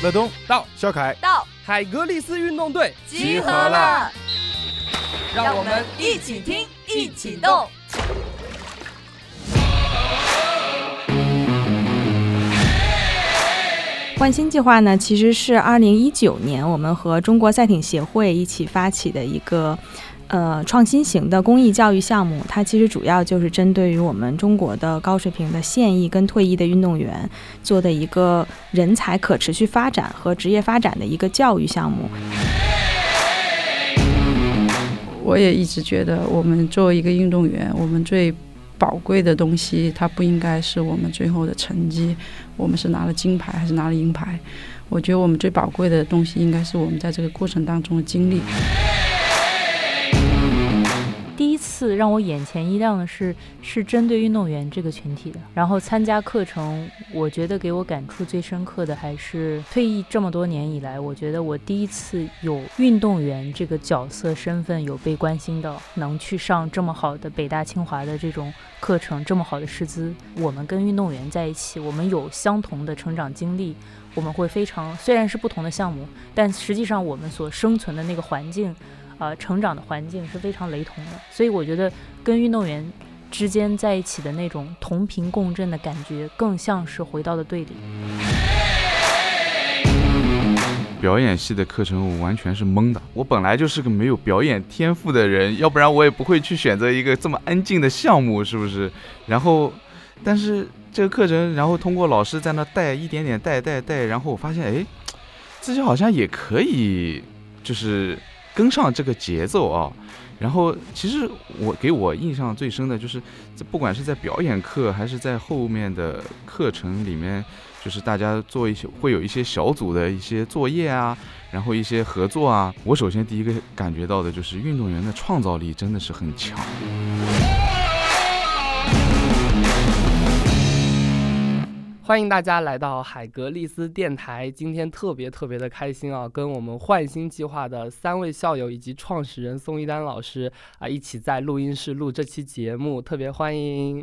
乐东到，肖凯到，海格力斯运动队集合了，让我们一起听，一起动。换新计划呢，其实是二零一九年我们和中国赛艇协会一起发起的一个。呃，创新型的公益教育项目，它其实主要就是针对于我们中国的高水平的现役跟退役的运动员做的一个人才可持续发展和职业发展的一个教育项目。我也一直觉得，我们作为一个运动员，我们最宝贵的东西，它不应该是我们最后的成绩，我们是拿了金牌还是拿了银牌？我觉得我们最宝贵的东西，应该是我们在这个过程当中的经历。第一次让我眼前一亮的是，是针对运动员这个群体的。然后参加课程，我觉得给我感触最深刻的还是退役这么多年以来，我觉得我第一次有运动员这个角色身份有被关心到，能去上这么好的北大清华的这种课程，这么好的师资。我们跟运动员在一起，我们有相同的成长经历，我们会非常虽然是不同的项目，但实际上我们所生存的那个环境。呃，成长的环境是非常雷同的，所以我觉得跟运动员之间在一起的那种同频共振的感觉，更像是回到了队里。表演系的课程我完全是懵的，我本来就是个没有表演天赋的人，要不然我也不会去选择一个这么安静的项目，是不是？然后，但是这个课程，然后通过老师在那带一点点带带带，然后我发现，哎，自己好像也可以，就是。跟上这个节奏啊，然后其实我给我印象最深的就是，不管是在表演课还是在后面的课程里面，就是大家做一些会有一些小组的一些作业啊，然后一些合作啊。我首先第一个感觉到的就是运动员的创造力真的是很强。欢迎大家来到海格力斯电台，今天特别特别的开心啊，跟我们焕新计划的三位校友以及创始人宋一丹老师啊一起在录音室录这期节目，特别欢迎。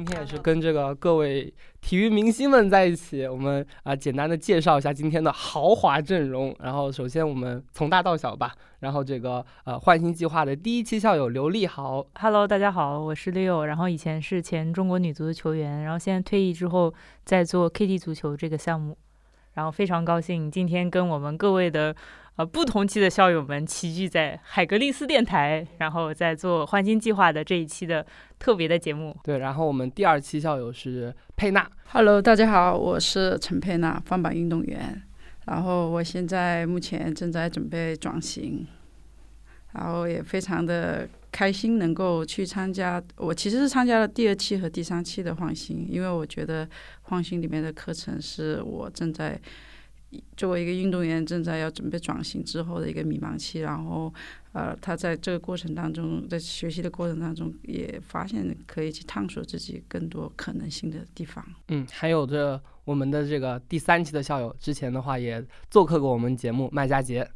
今天也是跟这个各位。体育明星们在一起，我们啊简单的介绍一下今天的豪华阵容。然后首先我们从大到小吧。然后这个呃换新计划的第一期校友刘立豪，Hello，大家好，我是 Leo。然后以前是前中国女足的球员，然后现在退役之后在做 KT 足球这个项目。然后非常高兴今天跟我们各位的。呃，不同期的校友们齐聚在海格力斯电台，然后在做换新计划的这一期的特别的节目。对，然后我们第二期校友是佩娜。Hello，大家好，我是陈佩娜，翻板运动员。然后我现在目前正在准备转型，然后也非常的开心能够去参加。我其实是参加了第二期和第三期的换新，因为我觉得换新里面的课程是我正在。作为一个运动员，正在要准备转型之后的一个迷茫期，然后，呃，他在这个过程当中，在学习的过程当中，也发现可以去探索自己更多可能性的地方。嗯，还有这我们的这个第三期的校友，之前的话也做客过我们节目，麦佳杰。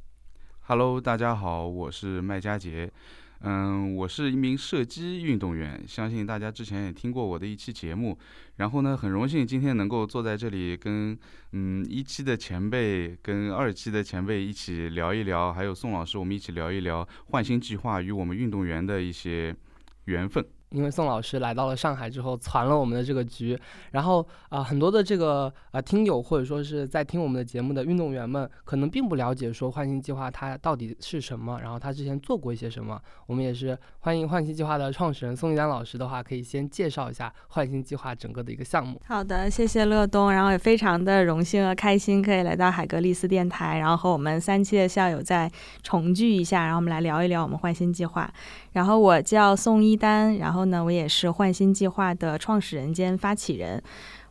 Hello，大家好，我是麦佳杰。嗯，我是一名射击运动员，相信大家之前也听过我的一期节目。然后呢，很荣幸今天能够坐在这里，跟嗯一期的前辈跟二期的前辈一起聊一聊，还有宋老师，我们一起聊一聊换新计划与我们运动员的一些缘分。因为宋老师来到了上海之后，传了我们的这个局，然后啊，很多的这个啊听友或者说是在听我们的节目的运动员们，可能并不了解说换新计划它到底是什么，然后他之前做过一些什么。我们也是欢迎换新计划的创始人宋一丹老师的话，可以先介绍一下换新计划整个的一个项目。好的，谢谢乐东，然后也非常的荣幸和开心可以来到海格力斯电台，然后和我们三期的校友再重聚一下，然后我们来聊一聊我们换新计划。然后我叫宋一丹，然后呢，我也是换新计划的创始人兼发起人。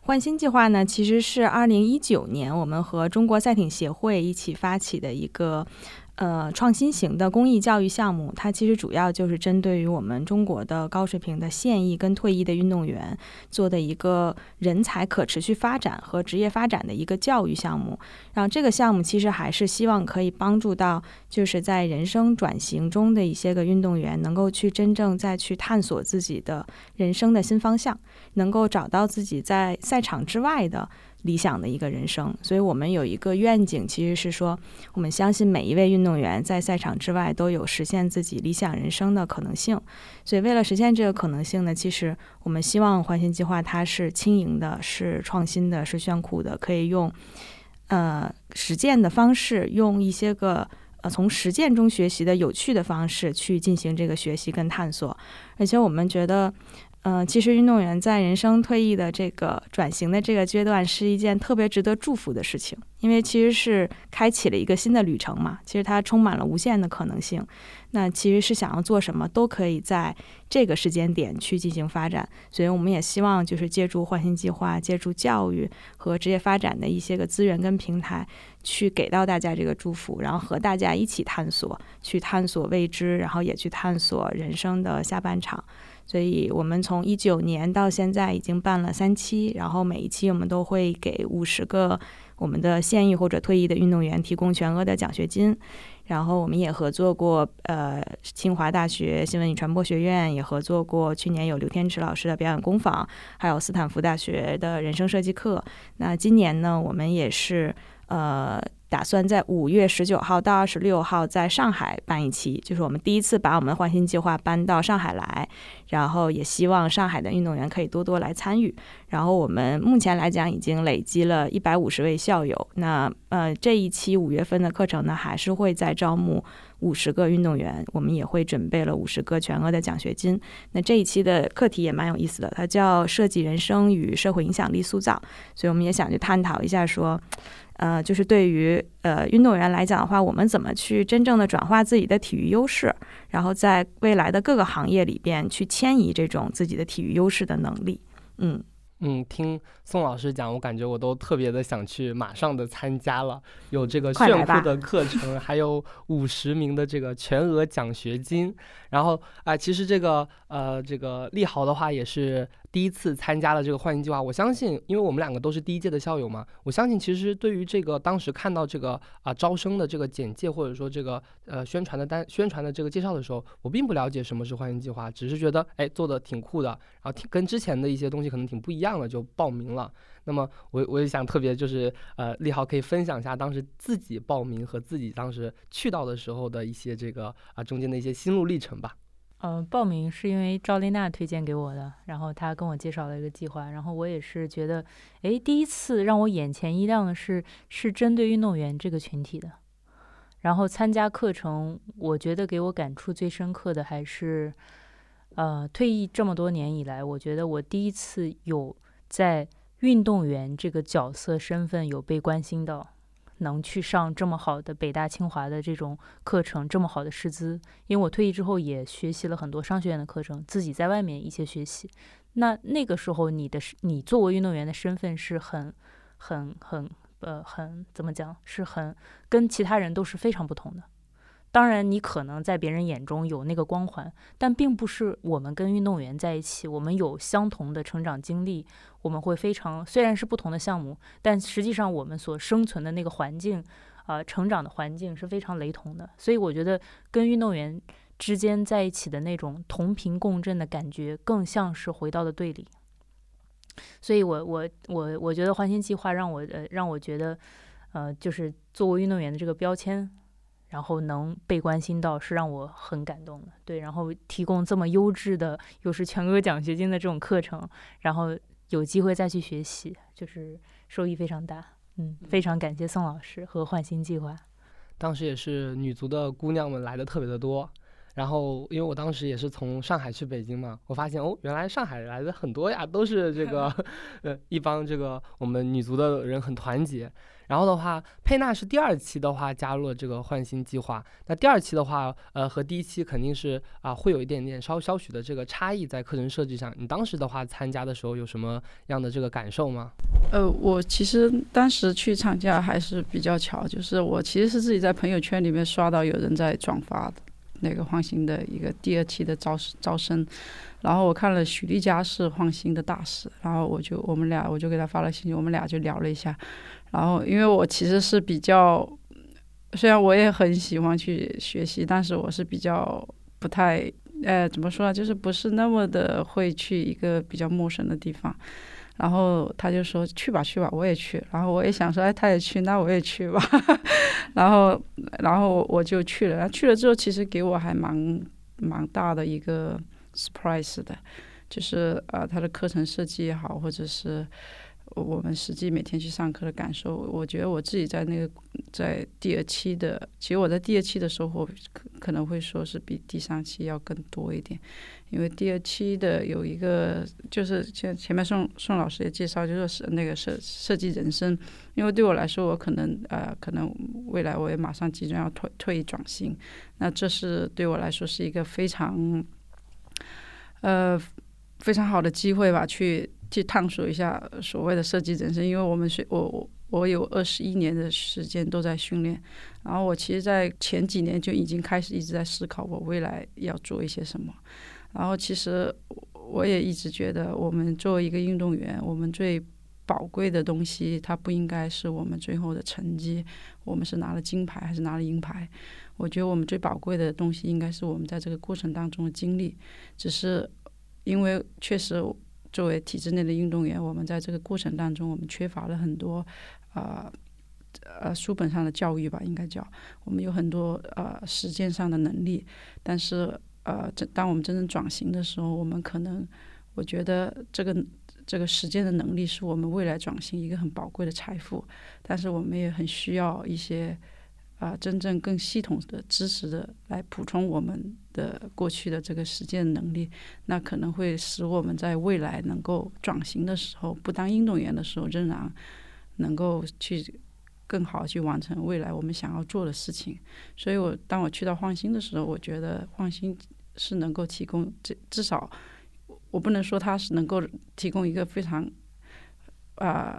换新计划呢，其实是二零一九年我们和中国赛艇协会一起发起的一个。呃，创新型的公益教育项目，它其实主要就是针对于我们中国的高水平的现役跟退役的运动员做的一个人才可持续发展和职业发展的一个教育项目。然后这个项目其实还是希望可以帮助到，就是在人生转型中的一些个运动员，能够去真正再去探索自己的人生的新方向，能够找到自己在赛场之外的。理想的一个人生。所以我们有一个愿景，其实是说，我们相信每一位运动员在赛场之外都有实现自己理想人生的可能性。所以为了实现这个可能性呢，其实我们希望环形计划它是轻盈的，是创新的，是炫酷的，可以用呃实践的方式，用一些个。呃，从实践中学习的有趣的方式去进行这个学习跟探索，而且我们觉得，呃，其实运动员在人生退役的这个转型的这个阶段是一件特别值得祝福的事情，因为其实是开启了一个新的旅程嘛，其实它充满了无限的可能性。那其实是想要做什么，都可以在这个时间点去进行发展，所以我们也希望就是借助换新计划，借助教育和职业发展的一些个资源跟平台，去给到大家这个祝福，然后和大家一起探索，去探索未知，然后也去探索人生的下半场。所以我们从一九年到现在已经办了三期，然后每一期我们都会给五十个我们的现役或者退役的运动员提供全额的奖学金。然后我们也合作过，呃，清华大学新闻与传播学院也合作过，去年有刘天池老师的表演工坊，还有斯坦福大学的人生设计课。那今年呢，我们也是，呃。打算在五月十九号到二十六号在上海办一期，就是我们第一次把我们的换新计划搬到上海来，然后也希望上海的运动员可以多多来参与。然后我们目前来讲已经累积了一百五十位校友。那呃这一期五月份的课程呢，还是会在招募五十个运动员，我们也会准备了五十个全额的奖学金。那这一期的课题也蛮有意思的，它叫设计人生与社会影响力塑造，所以我们也想去探讨一下说。呃，就是对于呃运动员来讲的话，我们怎么去真正的转化自己的体育优势，然后在未来的各个行业里边去迁移这种自己的体育优势的能力，嗯。嗯，听宋老师讲，我感觉我都特别的想去马上的参加了。有这个炫酷的课程，还有五十名的这个全额奖学金。然后啊，其实这个呃，这个利豪的话也是第一次参加了这个换新计划。我相信，因为我们两个都是第一届的校友嘛，我相信其实对于这个当时看到这个啊招生的这个简介，或者说这个呃宣传的单宣传的这个介绍的时候，我并不了解什么是换新计划，只是觉得哎做的挺酷的，然后挺跟之前的一些东西可能挺不一样。的就报名了，那么我我也想特别就是呃，立豪可以分享一下当时自己报名和自己当时去到的时候的一些这个啊中间的一些心路历程吧。嗯，报名是因为赵丽娜推荐给我的，然后她跟我介绍了一个计划，然后我也是觉得，哎，第一次让我眼前一亮的是是针对运动员这个群体的，然后参加课程，我觉得给我感触最深刻的还是，呃，退役这么多年以来，我觉得我第一次有。在运动员这个角色身份有被关心到，能去上这么好的北大清华的这种课程，这么好的师资。因为我退役之后也学习了很多商学院的课程，自己在外面一些学习。那那个时候，你的你作为运动员的身份是很、很、很呃很怎么讲？是很跟其他人都是非常不同的。当然，你可能在别人眼中有那个光环，但并不是我们跟运动员在一起，我们有相同的成长经历，我们会非常虽然是不同的项目，但实际上我们所生存的那个环境，啊，成长的环境是非常雷同的。所以我觉得跟运动员之间在一起的那种同频共振的感觉，更像是回到了队里。所以我我我我觉得换新计划让我呃让我觉得，呃，就是作为运动员的这个标签。然后能被关心到是让我很感动的，对。然后提供这么优质的，又是全额奖学金的这种课程，然后有机会再去学习，就是收益非常大。嗯，非常感谢宋老师和换新计划。当时也是女足的姑娘们来的特别的多，然后因为我当时也是从上海去北京嘛，我发现哦，原来上海来的很多呀，都是这个 呃一帮这个我们女足的人很团结。然后的话，佩纳是第二期的话加入了这个换新计划。那第二期的话，呃，和第一期肯定是啊，会有一点点稍稍许的这个差异在课程设计上。你当时的话参加的时候有什么样的这个感受吗？呃，我其实当时去参加还是比较巧，就是我其实是自己在朋友圈里面刷到有人在转发的那个换新的一个第二期的招招生。然后我看了许丽佳是换新的大使，然后我就我们俩我就给他发了信息，我们俩就聊了一下。然后因为我其实是比较，虽然我也很喜欢去学习，但是我是比较不太呃，怎么说呢，就是不是那么的会去一个比较陌生的地方。然后他就说去吧去吧，我也去。然后我也想说，哎，他也去，那我也去吧。然后，然后我就去了。然后去了之后，其实给我还蛮蛮大的一个 surprise 的，就是呃，他的课程设计也好，或者是。我们实际每天去上课的感受，我觉得我自己在那个在第二期的，其实我在第二期的收获可可能会说是比第三期要更多一点，因为第二期的有一个就是前前面宋宋老师也介绍，就是是那个设设计人生，因为对我来说，我可能呃可能未来我也马上即将要退退役转型，那这是对我来说是一个非常呃非常好的机会吧，去。去探索一下所谓的设计人生，因为我们是我我我有二十一年的时间都在训练，然后我其实，在前几年就已经开始一直在思考我未来要做一些什么，然后其实我也一直觉得，我们作为一个运动员，我们最宝贵的东西，它不应该是我们最后的成绩，我们是拿了金牌还是拿了银牌，我觉得我们最宝贵的东西，应该是我们在这个过程当中的经历，只是因为确实。作为体制内的运动员，我们在这个过程当中，我们缺乏了很多，呃，呃，书本上的教育吧，应该叫我们有很多呃实践上的能力，但是呃，当我们真正转型的时候，我们可能，我觉得这个这个实践的能力是我们未来转型一个很宝贵的财富，但是我们也很需要一些。啊，真正更系统的知识的来补充我们的过去的这个实践能力，那可能会使我们在未来能够转型的时候，不当运动员的时候，仍然能够去更好去完成未来我们想要做的事情。所以，我当我去到焕新的时候，我觉得焕新是能够提供这至少，我不能说它是能够提供一个非常啊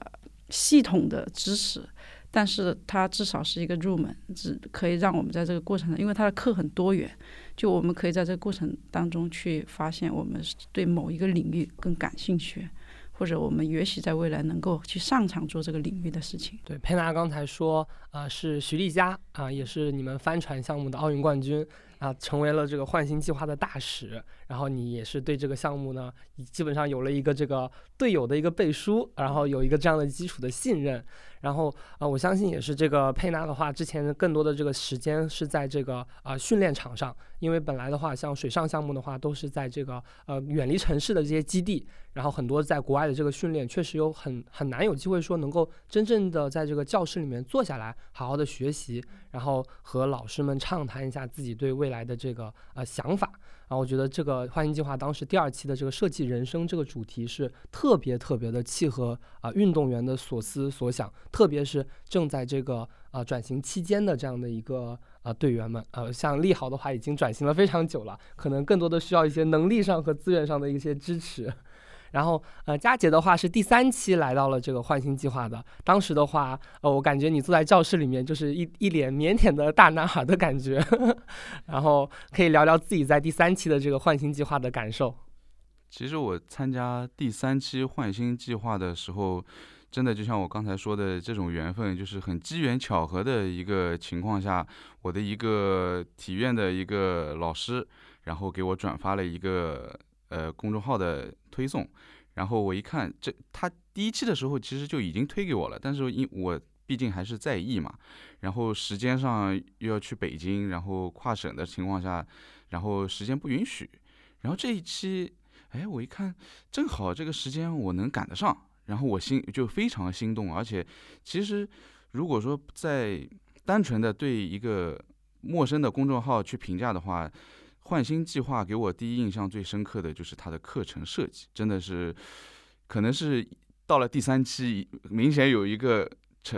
系统的知识。但是它至少是一个入门，只可以让我们在这个过程中，因为它的课很多元，就我们可以在这个过程当中去发现我们对某一个领域更感兴趣，或者我们也许在未来能够去上场做这个领域的事情。对，佩娜刚才说啊，是徐丽佳啊，也是你们帆船项目的奥运冠军。啊，成为了这个焕新计划的大使，然后你也是对这个项目呢，基本上有了一个这个队友的一个背书，然后有一个这样的基础的信任，然后啊，我相信也是这个佩纳的话，之前更多的这个时间是在这个啊训练场上，因为本来的话，像水上项目的话，都是在这个呃远离城市的这些基地，然后很多在国外的这个训练，确实有很很难有机会说能够真正的在这个教室里面坐下来，好好的学习。然后和老师们畅谈一下自己对未来的这个呃想法，然后我觉得这个焕新计划当时第二期的这个设计人生这个主题是特别特别的契合啊运动员的所思所想，特别是正在这个啊转型期间的这样的一个啊队员们，呃像利豪的话已经转型了非常久了，可能更多的需要一些能力上和资源上的一些支持。然后，呃，佳杰的话是第三期来到了这个换新计划的。当时的话，呃，我感觉你坐在教室里面就是一一脸腼腆的大男孩的感觉。然后可以聊聊自己在第三期的这个换新计划的感受。其实我参加第三期换新计划的时候，真的就像我刚才说的这种缘分，就是很机缘巧合的一个情况下，我的一个体院的一个老师，然后给我转发了一个。呃，公众号的推送，然后我一看，这他第一期的时候其实就已经推给我了，但是因我毕竟还是在意嘛，然后时间上又要去北京，然后跨省的情况下，然后时间不允许，然后这一期，哎，我一看正好这个时间我能赶得上，然后我心就非常心动，而且其实如果说在单纯的对一个陌生的公众号去评价的话。焕新计划给我第一印象最深刻的就是它的课程设计，真的是，可能是到了第三期，明显有一个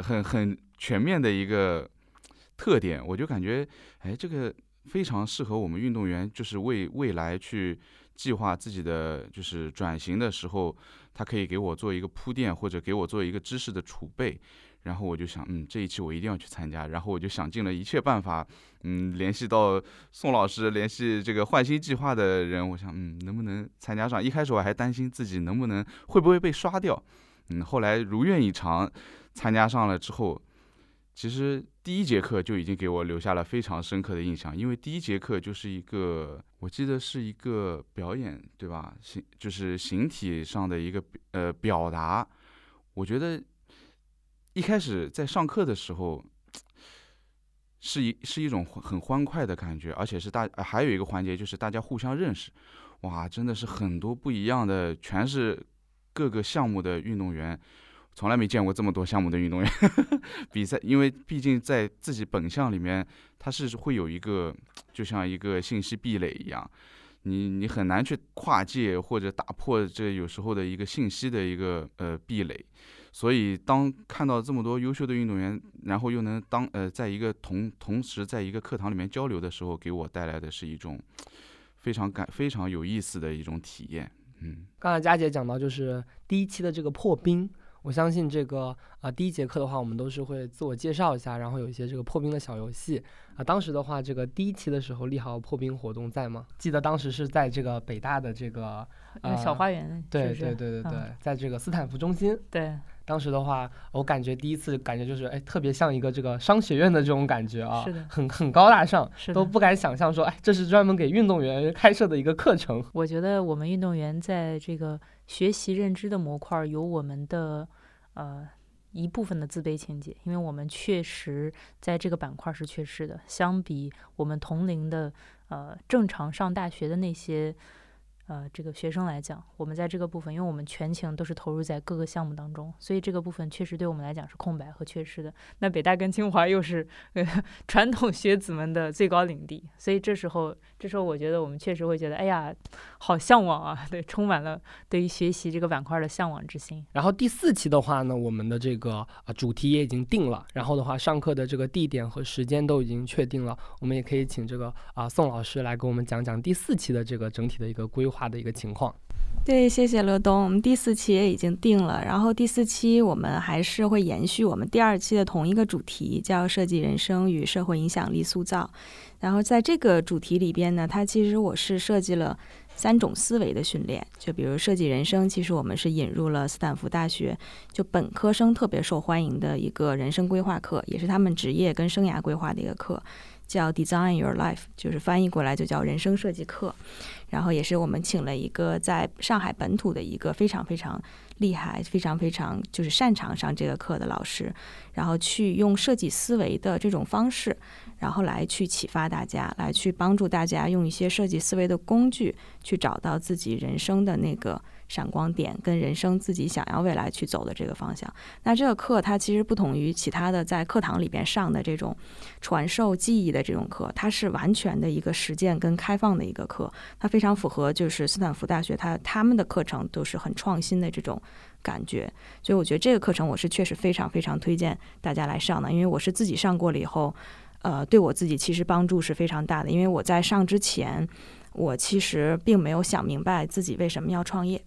很很全面的一个特点，我就感觉，哎，这个非常适合我们运动员，就是为未来去计划自己的就是转型的时候，它可以给我做一个铺垫，或者给我做一个知识的储备。然后我就想，嗯，这一期我一定要去参加。然后我就想尽了一切办法，嗯，联系到宋老师，联系这个换新计划的人。我想，嗯，能不能参加上？一开始我还担心自己能不能会不会被刷掉，嗯，后来如愿以偿，参加上了之后，其实第一节课就已经给我留下了非常深刻的印象，因为第一节课就是一个，我记得是一个表演，对吧？形就是形体上的一个呃表达。我觉得一开始在上课的时候，是一是一种很欢快的感觉，而且是大还有一个环节就是大家互相认识，哇，真的是很多不一样的，全是各个项目的运动员。从来没见过这么多项目的运动员 比赛，因为毕竟在自己本项里面，它是会有一个，就像一个信息壁垒一样，你你很难去跨界或者打破这有时候的一个信息的一个呃壁垒。所以当看到这么多优秀的运动员，然后又能当呃在一个同同时在一个课堂里面交流的时候，给我带来的是一种非常感非常有意思的一种体验。嗯，刚才佳姐讲到就是第一期的这个破冰。我相信这个啊，第一节课的话，我们都是会自我介绍一下，然后有一些这个破冰的小游戏啊。当时的话，这个第一期的时候，利豪破冰活动在吗？记得当时是在这个北大的这个呃小花园，对对对对对，在这个斯坦福中心。对，当时的话，我感觉第一次感觉就是哎，特别像一个这个商学院的这种感觉啊，是的，很很高大上，都不敢想象说哎，这是专门给运动员开设的一个课程。我觉得我们运动员在这个学习认知的模块有我们的。呃，一部分的自卑情节，因为我们确实在这个板块是缺失的。相比我们同龄的，呃，正常上大学的那些。呃，这个学生来讲，我们在这个部分，因为我们全情都是投入在各个项目当中，所以这个部分确实对我们来讲是空白和缺失的。那北大跟清华又是呃传统学子们的最高领地，所以这时候，这时候我觉得我们确实会觉得，哎呀，好向往啊，对，充满了对于学习这个板块的向往之心。然后第四期的话呢，我们的这个啊主题也已经定了，然后的话，上课的这个地点和时间都已经确定了，我们也可以请这个啊宋老师来给我们讲讲第四期的这个整体的一个规划。化的一个情况，对，谢谢乐东。我们第四期也已经定了，然后第四期我们还是会延续我们第二期的同一个主题，叫设计人生与社会影响力塑造。然后在这个主题里边呢，它其实我是设计了三种思维的训练，就比如设计人生，其实我们是引入了斯坦福大学就本科生特别受欢迎的一个人生规划课，也是他们职业跟生涯规划的一个课。叫 Design Your Life，就是翻译过来就叫人生设计课。然后也是我们请了一个在上海本土的一个非常非常厉害、非常非常就是擅长上这个课的老师，然后去用设计思维的这种方式，然后来去启发大家，来去帮助大家用一些设计思维的工具，去找到自己人生的那个。闪光点跟人生自己想要未来去走的这个方向，那这个课它其实不同于其他的在课堂里边上的这种传授记忆的这种课，它是完全的一个实践跟开放的一个课，它非常符合就是斯坦福大学它他们的课程都是很创新的这种感觉，所以我觉得这个课程我是确实非常非常推荐大家来上的，因为我是自己上过了以后，呃，对我自己其实帮助是非常大的，因为我在上之前，我其实并没有想明白自己为什么要创业。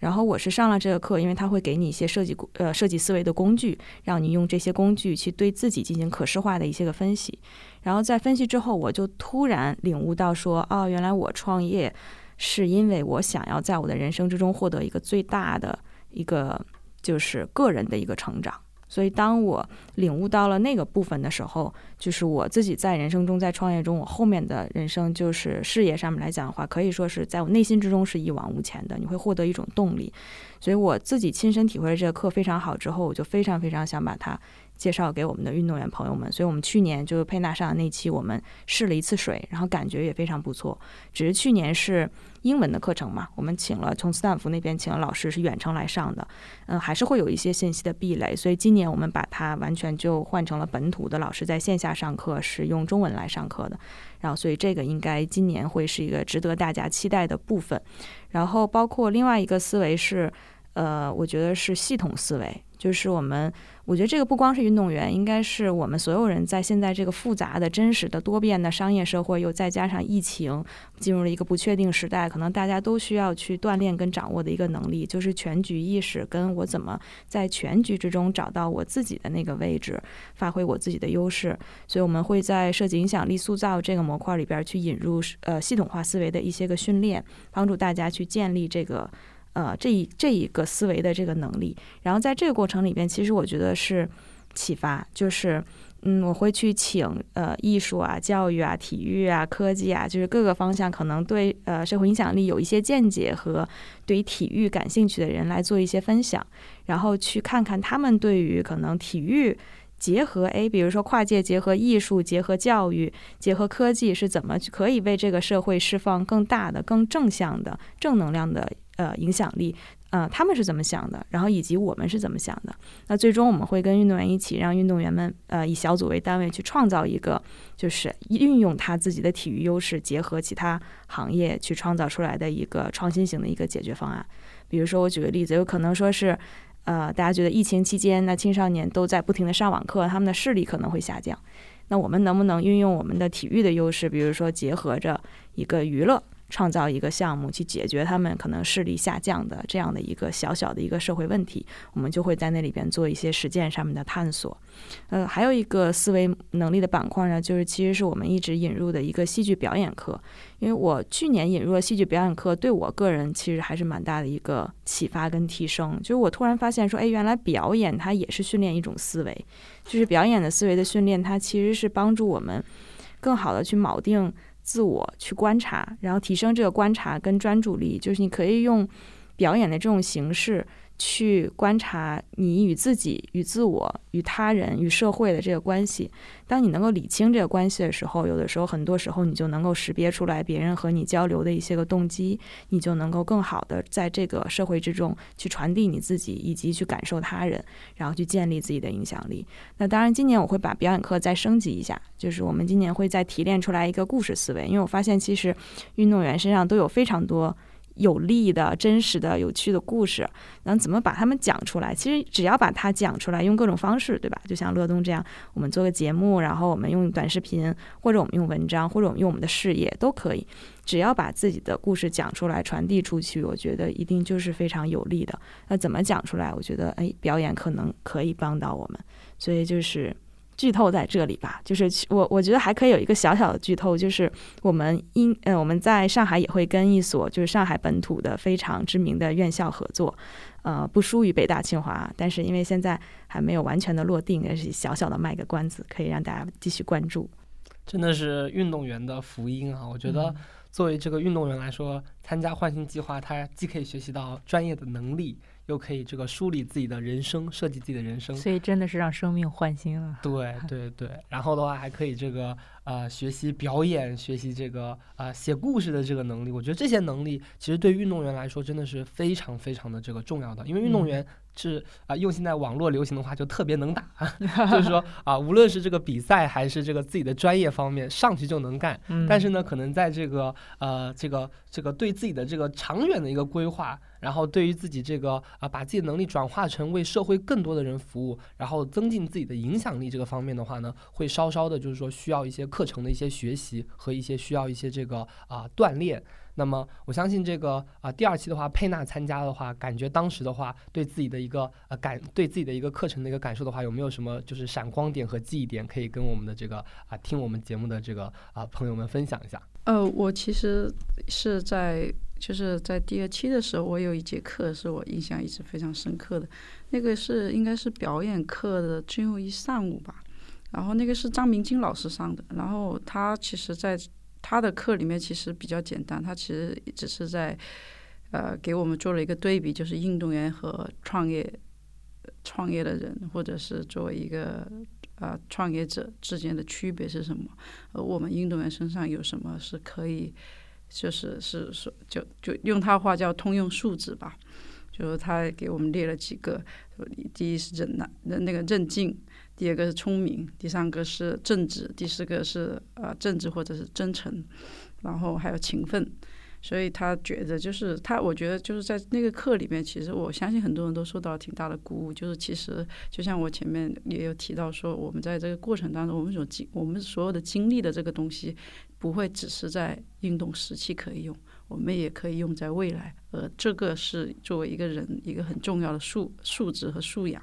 然后我是上了这个课，因为他会给你一些设计呃设计思维的工具，让你用这些工具去对自己进行可视化的一些个分析。然后在分析之后，我就突然领悟到说，哦，原来我创业是因为我想要在我的人生之中获得一个最大的一个就是个人的一个成长。所以，当我领悟到了那个部分的时候，就是我自己在人生中，在创业中，我后面的人生就是事业上面来讲的话，可以说是在我内心之中是一往无前的。你会获得一种动力。所以，我自己亲身体会了这个课非常好之后，我就非常非常想把它介绍给我们的运动员朋友们。所以我们去年就是佩纳上的那期，我们试了一次水，然后感觉也非常不错。只是去年是。英文的课程嘛，我们请了从斯坦福那边请了老师是远程来上的，嗯，还是会有一些信息的壁垒，所以今年我们把它完全就换成了本土的老师在线下上课，是用中文来上课的，然后所以这个应该今年会是一个值得大家期待的部分，然后包括另外一个思维是，呃，我觉得是系统思维，就是我们。我觉得这个不光是运动员，应该是我们所有人在现在这个复杂的、真实的、多变的商业社会，又再加上疫情，进入了一个不确定时代，可能大家都需要去锻炼跟掌握的一个能力，就是全局意识，跟我怎么在全局之中找到我自己的那个位置，发挥我自己的优势。所以，我们会在设计影响力塑造这个模块里边去引入呃系统化思维的一些个训练，帮助大家去建立这个。呃，这一这一个思维的这个能力，然后在这个过程里边，其实我觉得是启发，就是。嗯，我会去请呃艺术啊、教育啊、体育啊、科技啊，就是各个方向可能对呃社会影响力有一些见解和对于体育感兴趣的人来做一些分享，然后去看看他们对于可能体育结合哎，比如说跨界结合艺术、结合教育、结合科技是怎么可以为这个社会释放更大的、更正向的正能量的呃影响力。呃，他们是怎么想的？然后以及我们是怎么想的？那最终我们会跟运动员一起，让运动员们呃以小组为单位去创造一个，就是运用他自己的体育优势，结合其他行业去创造出来的一个创新型的一个解决方案。比如说，我举个例子，有可能说是，呃，大家觉得疫情期间，那青少年都在不停的上网课，他们的视力可能会下降。那我们能不能运用我们的体育的优势，比如说结合着一个娱乐？创造一个项目去解决他们可能视力下降的这样的一个小小的一个社会问题，我们就会在那里边做一些实践上面的探索。呃，还有一个思维能力的板块呢，就是其实是我们一直引入的一个戏剧表演课。因为我去年引入了戏剧表演课，对我个人其实还是蛮大的一个启发跟提升。就是我突然发现说，哎，原来表演它也是训练一种思维，就是表演的思维的训练，它其实是帮助我们更好的去锚定。自我去观察，然后提升这个观察跟专注力，就是你可以用表演的这种形式。去观察你与自己、与自我、与他人、与社会的这个关系。当你能够理清这个关系的时候，有的时候，很多时候，你就能够识别出来别人和你交流的一些个动机，你就能够更好的在这个社会之中去传递你自己，以及去感受他人，然后去建立自己的影响力。那当然，今年我会把表演课再升级一下，就是我们今年会再提炼出来一个故事思维，因为我发现其实运动员身上都有非常多。有利的、真实的、有趣的故事，然后怎么把它们讲出来？其实只要把它讲出来，用各种方式，对吧？就像乐东这样，我们做个节目，然后我们用短视频，或者我们用文章，或者我们用我们的事业都可以。只要把自己的故事讲出来、传递出去，我觉得一定就是非常有利的。那怎么讲出来？我觉得，哎，表演可能可以帮到我们。所以就是。剧透在这里吧，就是我我觉得还可以有一个小小的剧透，就是我们因呃我们在上海也会跟一所就是上海本土的非常知名的院校合作，呃不输于北大清华，但是因为现在还没有完全的落定，也是小小的卖个关子，可以让大家继续关注。真的是运动员的福音啊！我觉得作为这个运动员来说，参加换新计划，他既可以学习到专业的能力。又可以这个梳理自己的人生，设计自己的人生，所以真的是让生命换新了。对对对，然后的话还可以这个呃学习表演，学习这个呃写故事的这个能力。我觉得这些能力其实对运动员来说真的是非常非常的这个重要的，因为运动员。是啊，用现在网络流行的话，就特别能打，就是说啊，无论是这个比赛还是这个自己的专业方面，上去就能干。但是呢，可能在这个呃这个这个对自己的这个长远的一个规划，然后对于自己这个啊把自己的能力转化成为社会更多的人服务，然后增进自己的影响力这个方面的话呢，会稍稍的就是说需要一些课程的一些学习和一些需要一些这个啊锻炼。那么我相信这个啊，第二期的话，佩娜参加的话，感觉当时的话，对自己的一个呃感，对自己的一个课程的一个感受的话，有没有什么就是闪光点和记忆点，可以跟我们的这个啊听我们节目的这个啊朋友们分享一下？呃，我其实是在就是在第二期的时候，我有一节课是我印象一直非常深刻的，那个是应该是表演课的最后一上午吧，然后那个是张明金老师上的，然后他其实在。他的课里面其实比较简单，他其实只是在，呃，给我们做了一个对比，就是运动员和创业创业的人，或者是作为一个呃创业者之间的区别是什么？呃，我们运动员身上有什么是可以，就是是说，就就用他话叫通用数值吧，就是他给我们列了几个，第一是忍耐，那个韧劲。第二个是聪明，第三个是正直，第四个是呃正直或者是真诚，然后还有勤奋。所以他觉得就是他，我觉得就是在那个课里面，其实我相信很多人都受到了挺大的鼓舞。就是其实就像我前面也有提到说，我们在这个过程当中，我们所经我们所有的经历的这个东西，不会只是在运动时期可以用，我们也可以用在未来。呃，这个是作为一个人一个很重要的素素质和素养。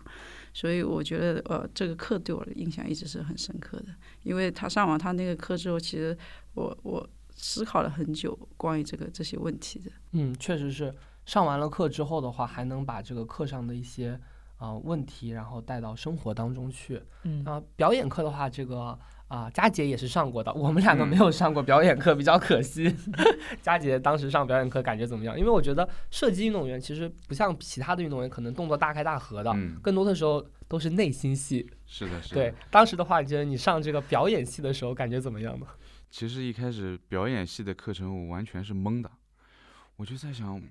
所以我觉得，呃，这个课对我的印象一直是很深刻的。因为他上完他那个课之后，其实我我思考了很久关于这个这些问题的。嗯，确实是上完了课之后的话，还能把这个课上的一些啊、问题，然后带到生活当中去。嗯啊、表演课的话，这个啊，佳杰也是上过的，我们两个嗯没有上过表演课，比较可惜。佳杰当时上表演课感觉怎么样？因为我觉得射击运动员其实不像其他的运动员，可能动作大开大合的，嗯，更多的时候都是内心戏。是的，是的。对，当时的话，你觉得你上这个表演系的时候感觉怎么样呢？其实一开始表演系的课程我完全是懵的，我就在想，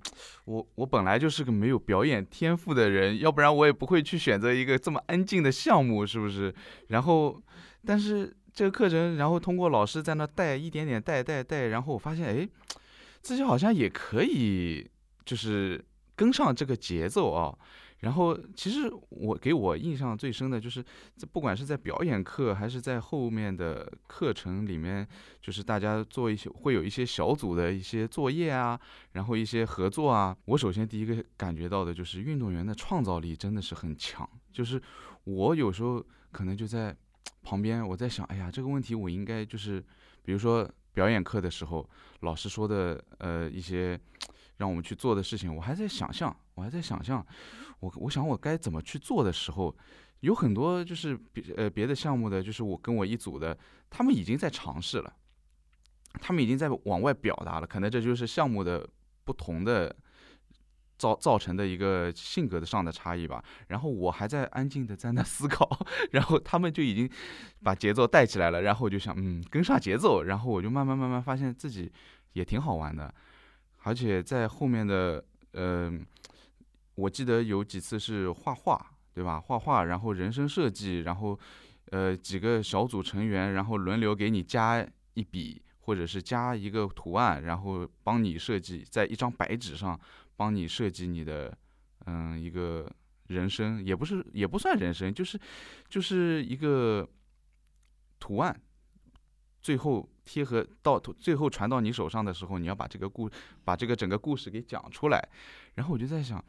我我本来就是个没有表演天赋的人，要不然我也不会去选择一个这么安静的项目，是不是？然后，但是这个课程，然后通过老师在那带一点点带带带，然后我发现，哎，自己好像也可以，就是跟上这个节奏啊。然后，其实我给我印象最深的就是，不管是在表演课还是在后面的课程里面，就是大家做一些会有一些小组的一些作业啊，然后一些合作啊。我首先第一个感觉到的就是运动员的创造力真的是很强。就是我有时候可能就在旁边，我在想，哎呀，这个问题我应该就是，比如说表演课的时候，老师说的呃一些让我们去做的事情，我还在想象，我还在想象，我我想我该怎么去做的时候。有很多就是别呃别的项目的，就是我跟我一组的，他们已经在尝试了，他们已经在往外表达了，可能这就是项目的不同的造造成的一个性格的上的差异吧。然后我还在安静的在那思考，然后他们就已经把节奏带起来了，然后我就想嗯跟上节奏，然后我就慢慢慢慢发现自己也挺好玩的，而且在后面的呃，我记得有几次是画画。对吧？画画，然后人生设计，然后，呃，几个小组成员，然后轮流给你加一笔，或者是加一个图案，然后帮你设计在一张白纸上帮你设计你的，嗯，一个人生，也不是也不算人生，就是就是一个图案，最后贴合到最后传到你手上的时候，你要把这个故把这个整个故事给讲出来，然后我就在想。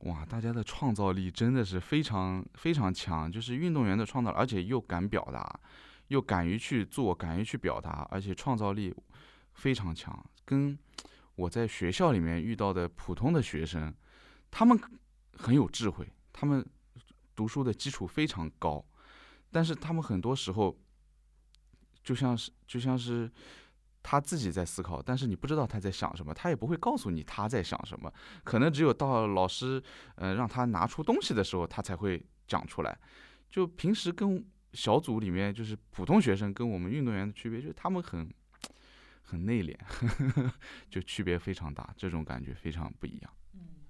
哇，大家的创造力真的是非常非常强，就是运动员的创造，而且又敢表达，又敢于去做，敢于去表达，而且创造力非常强。跟我在学校里面遇到的普通的学生，他们很有智慧，他们读书的基础非常高，但是他们很多时候就像是就像是。他自己在思考，但是你不知道他在想什么，他也不会告诉你他在想什么，可能只有到老师呃让他拿出东西的时候，他才会讲出来。就平时跟小组里面就是普通学生跟我们运动员的区别，就是他们很很内敛，就区别非常大，这种感觉非常不一样。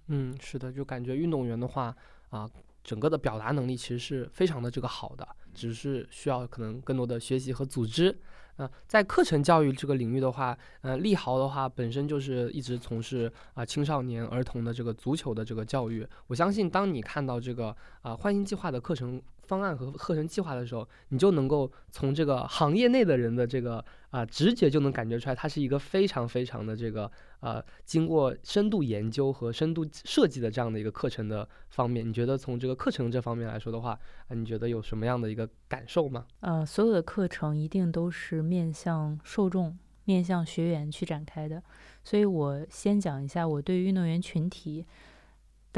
嗯，是的，就感觉运动员的话啊，整个的表达能力其实是非常的这个好的，只是需要可能更多的学习和组织。呃，在课程教育这个领域的话，呃，立豪的话本身就是一直从事啊、青少年儿童的这个足球的这个教育。我相信，当你看到这个啊、欢迎计划的课程方案和课程计划的时候，你就能够从这个行业内的人的这个啊、直觉就能感觉出来，它是一个非常非常的这个呃经过深度研究和深度设计的这样的一个课程的方面。你觉得从这个课程这方面来说的话，啊，你觉得有什么样的一个感受吗？呃，所有的课程一定都是面向受众、面向学员去展开的。所以我先讲一下我对运动员群体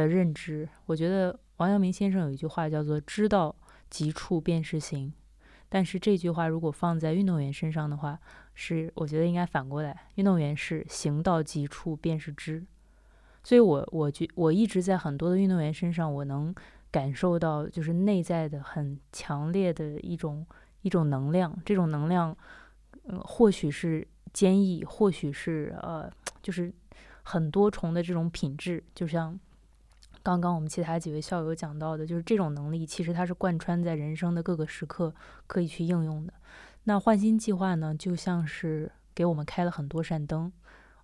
的认知。我觉得王阳明先生有一句话叫做“知道极处便是行”，但是这句话如果放在运动员身上的话，是我觉得应该反过来，运动员是行到极处便是知。所以我我觉我一直在很多的运动员身上，我能感受到就是内在的很强烈的一种一种能量，这种能量，呃，或许是坚毅，或许是呃，就是很多重的这种品质，就像刚刚我们其他几位校友讲到的，就是这种能力其实它是贯穿在人生的各个时刻可以去应用的。那换新计划呢，就像是给我们开了很多扇灯。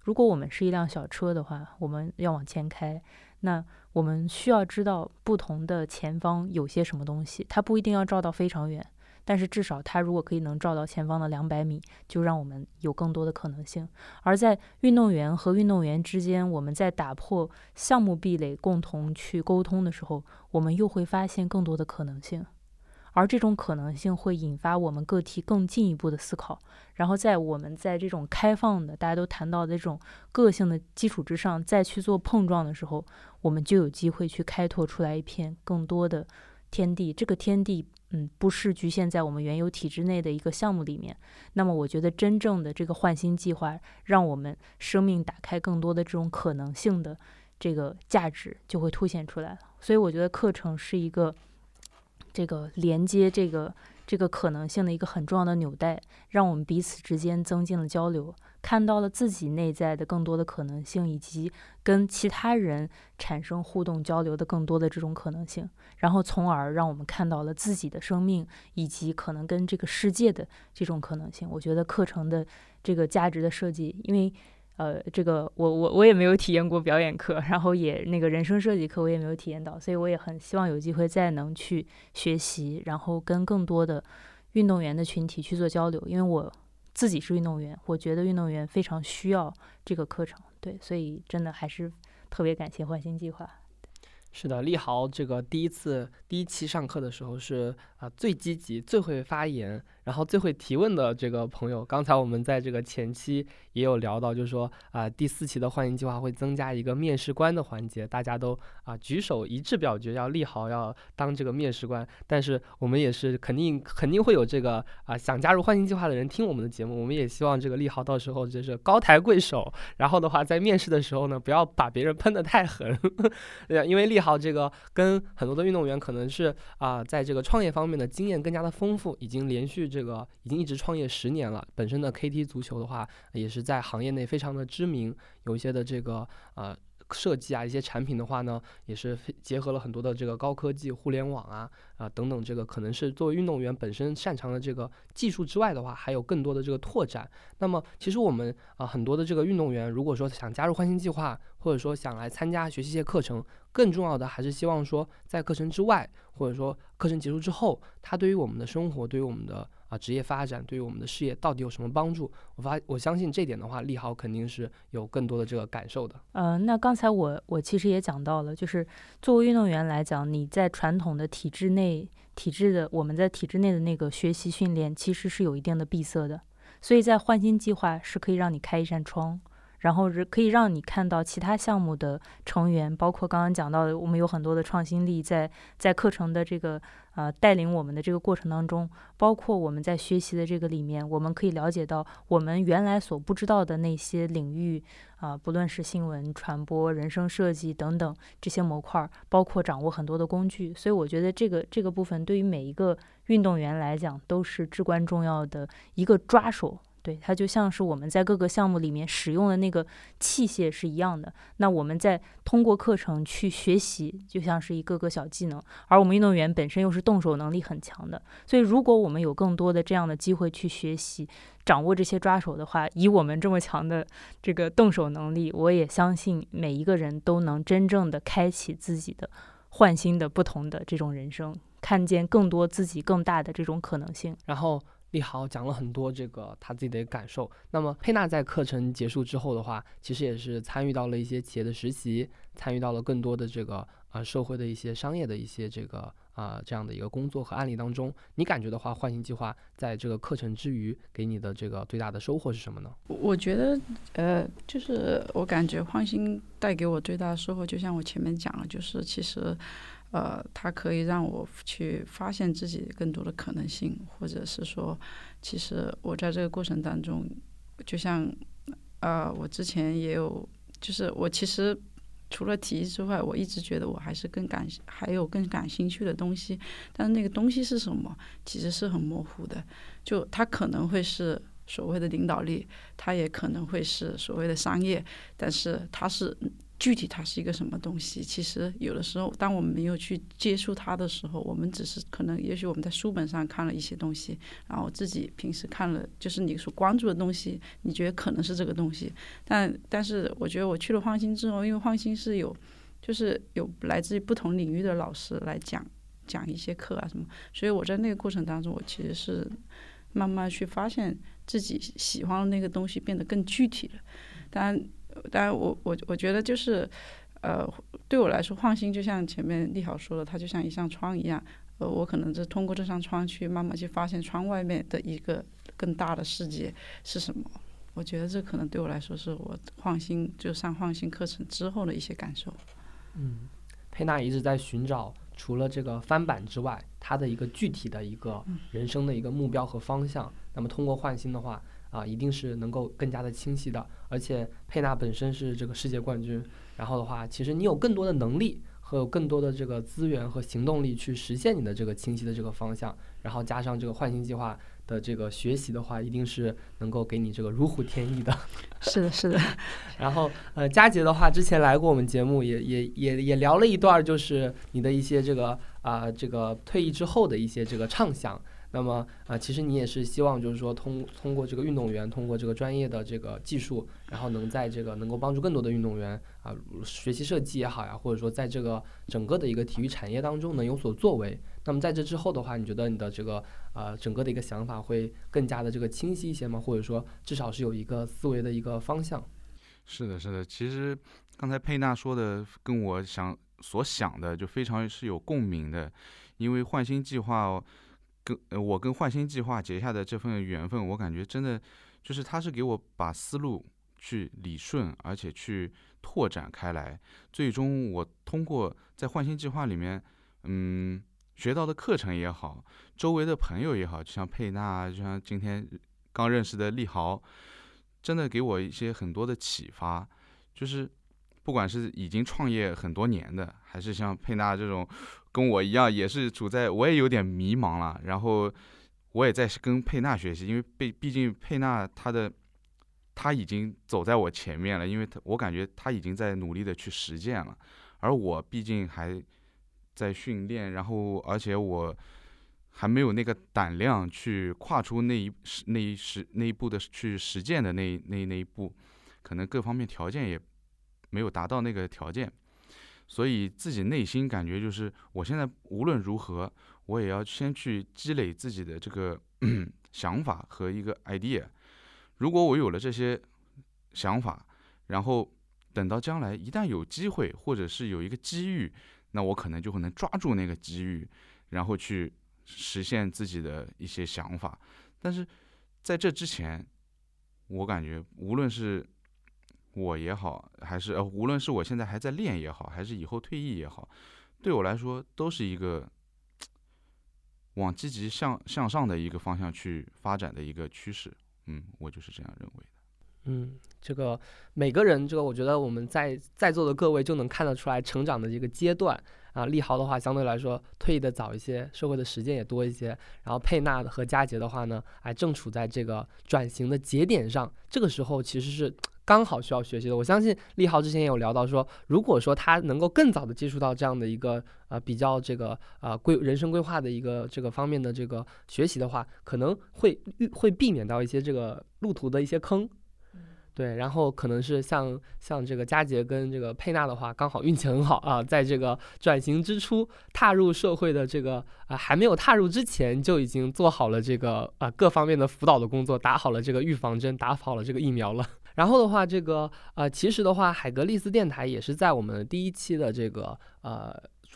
如果我们是一辆小车的话，我们要往前开，那我们需要知道不同的前方有些什么东西，它不一定要照到非常远，但是至少它如果可以能照到前方的两百米，就让我们有更多的可能性。而在运动员和运动员之间，我们在打破项目壁垒，共同去沟通的时候，我们又会发现更多的可能性。而这种可能性会引发我们个体更进一步的思考。然后在我们在这种开放的大家都谈到的这种个性的基础之上，再去做碰撞的时候，我们就有机会去开拓出来一片更多的天地。这个天地。嗯，不是局限在我们原有体制内的一个项目里面。那么，我觉得真正的这个换新计划，让我们生命打开更多的这种可能性的这个价值就会凸显出来了。所以，我觉得课程是一个这个连接这个这个可能性的一个很重要的纽带，让我们彼此之间增进了交流。看到了自己内在的更多的可能性，以及跟其他人产生互动交流的更多的这种可能性，然后从而让我们看到了自己的生命以及可能跟这个世界的这种可能性。我觉得课程的这个价值的设计，因为呃，这个我我我也没有体验过表演课，然后也那个人生设计课我也没有体验到，所以我也很希望有机会再能去学习，然后跟更多的运动员的群体去做交流，因为我。自己是运动员，我觉得运动员非常需要这个课程，对，所以真的还是特别感谢换新计划。是的，立豪这个第一次第一期上课的时候是啊最积极、最会发言。然后最会提问的这个朋友，刚才我们在这个前期也有聊到，就是说啊，第四期的欢迎计划会增加一个面试官的环节，大家都啊举手一致表决要立豪要当这个面试官。但是我们也是肯定肯定会有这个啊想加入欢迎计划的人听我们的节目，我们也希望这个利豪到时候就是高抬贵手，然后的话在面试的时候呢，不要把别人喷得太狠，因为利豪这个跟很多的运动员可能是啊在这个创业方面的经验更加的丰富，已经连续。这个已经一直创业十年了，本身的 KT 足球的话，也是在行业内非常的知名，有一些的这个呃。设计啊，一些产品的话呢，也是结合了很多的这个高科技、互联网啊啊等等，这个可能是作为运动员本身擅长的这个技术之外的话，还有更多的这个拓展。那么，其实我们啊很多的这个运动员，如果说想加入换新计划，或者说想来参加学习一些课程，更重要的还是希望说在课程之外，或者说课程结束之后，他对于我们的生活，对于我们的。职业发展对于我们的事业到底有什么帮助？我发我相信这点的话，利豪肯定是有更多的这个感受的。呃，那刚才我我其实也讲到了，就是作为运动员来讲，你在传统的体制内，体制的我们在体制内的那个学习训练，其实是有一定的闭塞的。所以在换新计划是可以让你开一扇窗，然后是可以让你看到其他项目的成员，包括刚刚讲到的，我们有很多的创新力在在课程的这个。呃，带领我们的这个过程当中，包括我们在学习的这个里面，我们可以了解到我们原来所不知道的那些领域啊，不论是新闻传播、人生设计等等这些模块，包括掌握很多的工具。所以我觉得这个这个部分对于每一个运动员来讲都是至关重要的一个抓手。对，它就像是我们在各个项目里面使用的那个器械是一样的。那我们在通过课程去学习，就像是一个个小技能。而我们运动员本身又是动手能力很强的，所以如果我们有更多的这样的机会去学习、掌握这些抓手的话，以我们这么强的这个动手能力，我也相信每一个人都能真正的开启自己的换新的不同的这种人生，看见更多自己更大的这种可能性，然后。利豪讲了很多这个他自己的感受。那么佩娜在课程结束之后的话，其实也是参与到了一些企业的实习，参与到了更多的这个啊社会的一些商业的一些这个啊这样的一个工作和案例当中。你感觉的话，唤醒计划在这个课程之余给你的这个最大的收获是什么呢？我觉得呃，就是我感觉唤醒带给我最大的收获，就像我前面讲了，就是其实。呃，它可以让我去发现自己更多的可能性，或者是说，其实我在这个过程当中，就像，呃，我之前也有，就是我其实除了体育之外，我一直觉得我还是更感还有更感兴趣的东西，但是那个东西是什么，其实是很模糊的，就它可能会是所谓的领导力，它也可能会是所谓的商业，但是它是。具体它是一个什么东西？其实有的时候，当我们没有去接触它的时候，我们只是可能，也许我们在书本上看了一些东西，然后自己平时看了，就是你所关注的东西，你觉得可能是这个东西。但但是，我觉得我去了晃星之后，因为晃星是有，就是有来自于不同领域的老师来讲讲一些课啊什么，所以我在那个过程当中，我其实是慢慢去发现自己喜欢的那个东西变得更具体了。当然。当然，我我我觉得就是，呃，对我来说，换新就像前面立好说的，它就像一扇窗一样。呃，我可能是通过这扇窗去慢慢去发现窗外面的一个更大的世界是什么。我觉得这可能对我来说是我换新就上换新课程之后的一些感受。嗯，佩娜一直在寻找除了这个翻版之外，她的一个具体的一个人生的一个目标和方向。那么通过换新的话，啊，一定是能够更加的清晰的。而且佩纳本身是这个世界冠军，然后的话，其实你有更多的能力。和有更多的这个资源和行动力去实现你的这个清晰的这个方向，然后加上这个唤醒计划的这个学习的话，一定是能够给你这个如虎添翼的。是的，是的。然后呃，佳杰的话之前来过我们节目，也也也也聊了一段，就是你的一些这个啊这个退役之后的一些这个畅想。那么啊，其实你也是希望，就是说通通过这个运动员，通过这个专业的这个技术，然后能在这个能够帮助更多的运动员啊学习设计也好呀，或者说在这个整个的一个体育产业当中能有所作为。那么在这之后的话，你觉得你的这个呃整个的一个想法会更加的这个清晰一些吗？或者说至少是有一个思维的一个方向？是的，是的。其实刚才佩娜说的跟我想所想的就非常是有共鸣的，因为换新计划。跟，我跟焕新计划结下的这份缘分，我感觉真的就是他是给我把思路去理顺，而且去拓展开来。最终我通过在焕新计划里面，嗯，学到的课程也好，周围的朋友也好，就像佩娜，就像今天刚认识的利豪，真的给我一些很多的启发。就是不管是已经创业很多年的，还是像佩娜这种。跟我一样，也是处在我也有点迷茫了。然后我也在跟佩娜学习，因为被毕竟佩娜她的她已经走在我前面了，因为她我感觉她已经在努力的去实践了，而我毕竟还在训练，然后而且我还没有那个胆量去跨出那一那一时那一步的去实践的那那那一步，可能各方面条件也没有达到那个条件。所以自己内心感觉就是，我现在无论如何，我也要先去积累自己的这个 想法和一个 idea。如果我有了这些想法，然后等到将来一旦有机会或者是有一个机遇，那我可能就会能抓住那个机遇，然后去实现自己的一些想法。但是在这之前，我感觉无论是我也好，还是呃，无论是我现在还在练也好，还是以后退役也好，对我来说都是一个往积极向向上的一个方向去发展的一个趋势。嗯，我就是这样认为的。嗯，这个每个人，这个我觉得我们在在座的各位就能看得出来成长的一个阶段啊。利豪的话相对来说退役的早一些，社会的时间也多一些。然后佩纳和佳杰的话呢，哎，正处在这个转型的节点上，这个时候其实是。刚好需要学习的，我相信立豪之前也有聊到说，如果说他能够更早的接触到这样的一个呃比较这个呃规人生规划的一个这个方面的这个学习的话，可能会会避免到一些这个路途的一些坑，对，然后可能是像像这个佳杰跟这个佩娜的话，刚好运气很好啊，在这个转型之初踏入社会的这个啊还没有踏入之前就已经做好了这个啊各方面的辅导的工作，打好了这个预防针，打好了这个疫苗了。然后的话，这个呃，其实的话，海格力斯电台也是在我们第一期的这个呃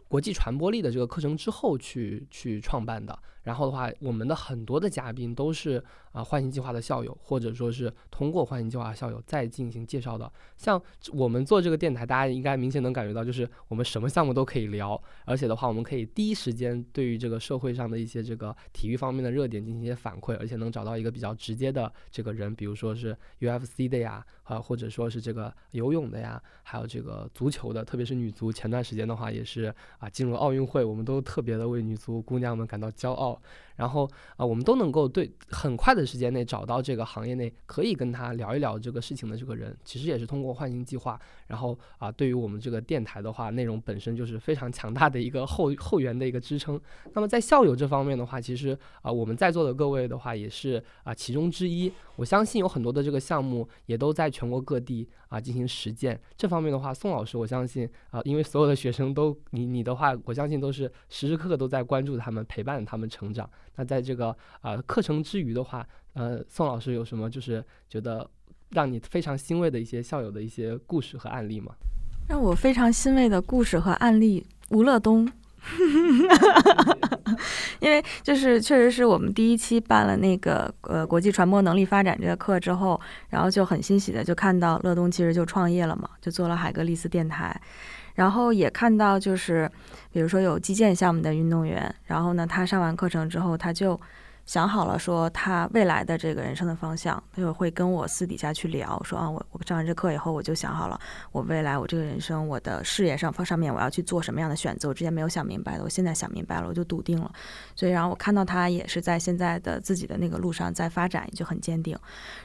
国际传播力的这个课程之后去去创办的。然后的话，我们的很多的嘉宾都是啊唤醒计划的校友，或者说是通过唤醒计划校友再进行介绍的。像我们做这个电台，大家应该明显能感觉到，就是我们什么项目都可以聊，而且的话，我们可以第一时间对于这个社会上的一些这个体育方面的热点进行一些反馈，而且能找到一个比较直接的这个人，比如说是 UFC 的呀，啊，或者说是这个游泳的呀，还有这个足球的，特别是女足，前段时间的话也是啊进入奥运会，我们都特别的为女足姑娘们感到骄傲。어 然后啊，我们都能够对很快的时间内找到这个行业内可以跟他聊一聊这个事情的这个人，其实也是通过唤醒计划。然后啊，对于我们这个电台的话，内容本身就是非常强大的一个后后援的一个支撑。那么在校友这方面的话，其实啊，我们在座的各位的话也是啊其中之一。我相信有很多的这个项目也都在全国各地啊进行实践。这方面的话，宋老师，我相信啊，因为所有的学生都你你的话，我相信都是时时刻刻都在关注他们，陪伴他们成长。那在这个啊课程之余的话，呃，宋老师有什么就是觉得让你非常欣慰的一些校友的一些故事和案例吗？让我非常欣慰的故事和案例，吴乐东。因为就是确实是我们第一期办了那个呃国际传播能力发展这个课之后，然后就很欣喜的就看到乐东其实就创业了嘛，就做了海格力斯电台，然后也看到就是比如说有击剑项目的运动员，然后呢他上完课程之后他就。想好了，说他未来的这个人生的方向，他就会跟我私底下去聊，说啊，我我上完这课以后，我就想好了，我未来我这个人生，我的事业上方上面我要去做什么样的选择，我之前没有想明白的，我现在想明白了，我就笃定了。所以，然后我看到他也是在现在的自己的那个路上在发展，就很坚定。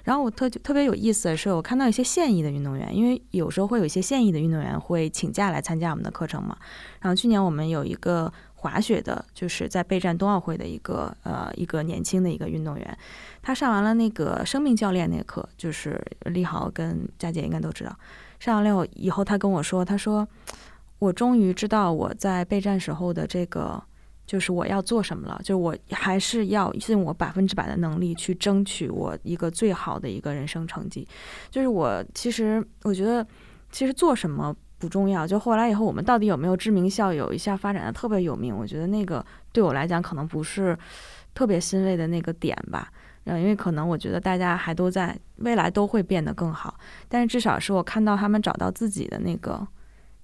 然后我特特别有意思的是，我看到一些现役的运动员，因为有时候会有一些现役的运动员会请假来参加我们的课程嘛。然后去年我们有一个。滑雪的，就是在备战冬奥会的一个呃一个年轻的一个运动员，他上完了那个生命教练那课，就是立豪跟佳姐应该都知道。上完了以后，他跟我说，他说我终于知道我在备战时候的这个就是我要做什么了，就我还是要尽我百分之百的能力去争取我一个最好的一个人生成绩。就是我其实我觉得其实做什么。不重要，就后来以后，我们到底有没有知名校友，一下发展的特别有名？我觉得那个对我来讲，可能不是特别欣慰的那个点吧。嗯，因为可能我觉得大家还都在未来都会变得更好，但是至少是我看到他们找到自己的那个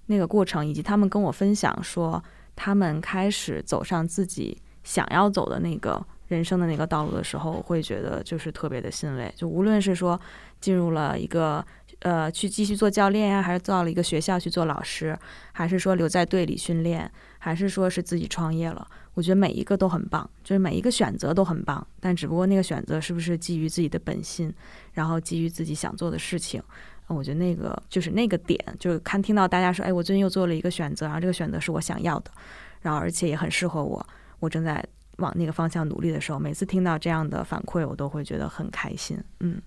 那个过程，以及他们跟我分享说，他们开始走上自己想要走的那个人生的那个道路的时候，我会觉得就是特别的欣慰。就无论是说进入了一个。呃，去继续做教练呀，还是到了一个学校去做老师，还是说留在队里训练，还是说是自己创业了？我觉得每一个都很棒，就是每一个选择都很棒。但只不过那个选择是不是基于自己的本心，然后基于自己想做的事情？我觉得那个就是那个点，就是看听到大家说，哎，我最近又做了一个选择，然后这个选择是我想要的，然后而且也很适合我，我正在往那个方向努力的时候，每次听到这样的反馈，我都会觉得很开心。嗯，